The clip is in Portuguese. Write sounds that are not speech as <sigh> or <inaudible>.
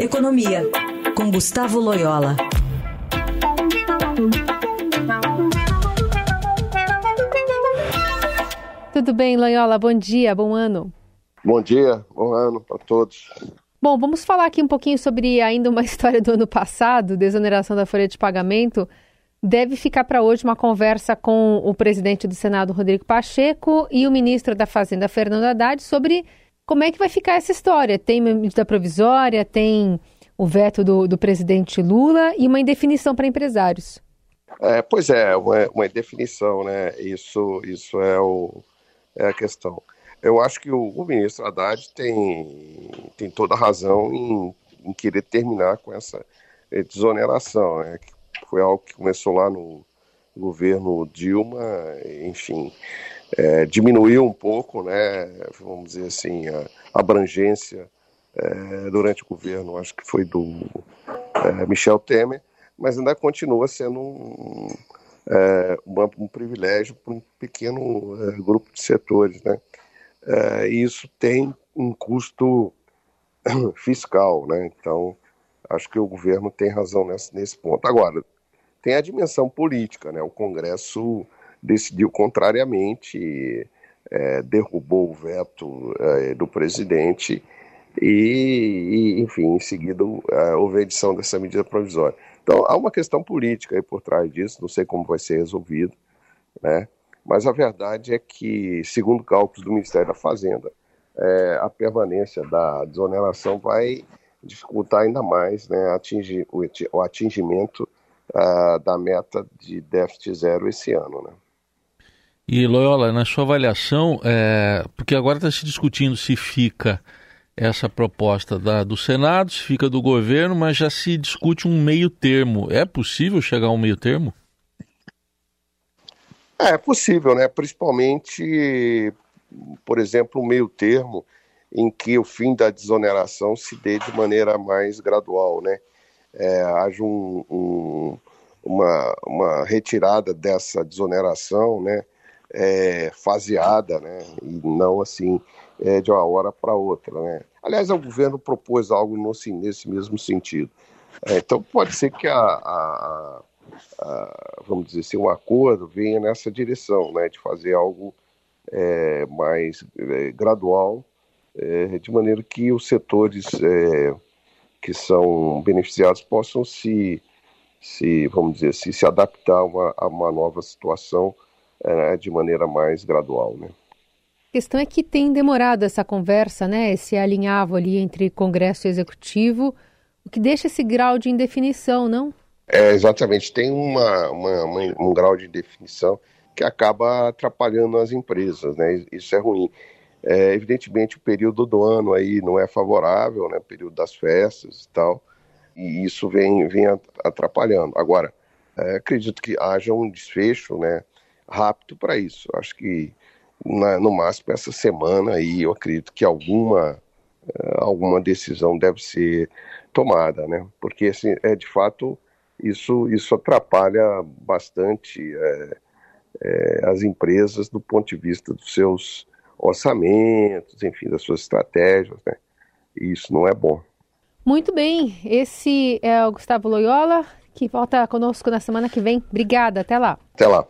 Economia, com Gustavo Loyola. Tudo bem, Loyola? Bom dia, bom ano. Bom dia, bom ano para todos. Bom, vamos falar aqui um pouquinho sobre ainda uma <laughs> história do ano passado, desoneração da folha de pagamento. Deve ficar para hoje uma conversa com o presidente do Senado, Rodrigo Pacheco, e o ministro da Fazenda, Fernando Haddad, sobre como é que vai ficar essa história. Tem medida provisória, tem o veto do, do presidente Lula e uma indefinição para empresários. É, pois é, uma, uma indefinição, né? Isso, isso é, o, é a questão. Eu acho que o, o ministro Haddad tem, tem toda a razão em, em querer terminar com essa desoneração, né? foi algo que começou lá no governo Dilma, enfim, é, diminuiu um pouco, né, vamos dizer assim, a abrangência é, durante o governo, acho que foi do é, Michel Temer, mas ainda continua sendo um, é, um privilégio para um pequeno é, grupo de setores, né, é, e isso tem um custo <coughs> fiscal, né, então acho que o governo tem razão nesse, nesse ponto. Agora, tem a dimensão política, né? O Congresso decidiu contrariamente, é, derrubou o veto é, do presidente e, e, enfim, em seguida é, houve a edição dessa medida provisória. Então há uma questão política aí por trás disso, não sei como vai ser resolvido, né? Mas a verdade é que, segundo cálculos do Ministério da Fazenda, é, a permanência da desoneração vai dificultar ainda mais né, atingir, o, atingimento uh, da meta de déficit zero esse ano. Né? E Loyola, na sua avaliação, é, porque agora está se discutindo se fica essa proposta da, do Senado, se fica do governo, mas já se discute um meio termo. É possível chegar a um meio termo? É, é possível, né? Principalmente, por exemplo, um meio termo em que o fim da desoneração se dê de maneira mais gradual, né? é, haja um, um, uma, uma retirada dessa desoneração, né, é, faseada, né, e não assim é, de uma hora para outra, né. Aliás, o governo propôs algo no, nesse mesmo sentido. É, então pode ser que a, a, a, vamos dizer assim, um acordo venha nessa direção, né, de fazer algo é, mais é, gradual, de maneira que os setores que são beneficiados possam se, se vamos dizer, se, se adaptar a uma, a uma nova situação é, de maneira mais gradual, né? A questão é que tem demorado essa conversa, né? Esse alinhavo ali entre Congresso e Executivo, o que deixa esse grau de indefinição, não? É, exatamente. Tem uma, uma, uma, um grau de indefinição que acaba atrapalhando as empresas, né? Isso é ruim. É, evidentemente, o período do ano aí não é favorável, né? O período das festas e tal, e isso vem, vem atrapalhando. Agora, é, acredito que haja um desfecho, né? Rápido para isso. Acho que na, no máximo essa semana aí eu acredito que alguma é, alguma decisão deve ser tomada, né? Porque assim, é de fato isso isso atrapalha bastante é, é, as empresas do ponto de vista dos seus orçamentos, enfim, das suas estratégias, né? E isso não é bom. Muito bem, esse é o Gustavo Loyola, que volta conosco na semana que vem. Obrigada, até lá. Até lá.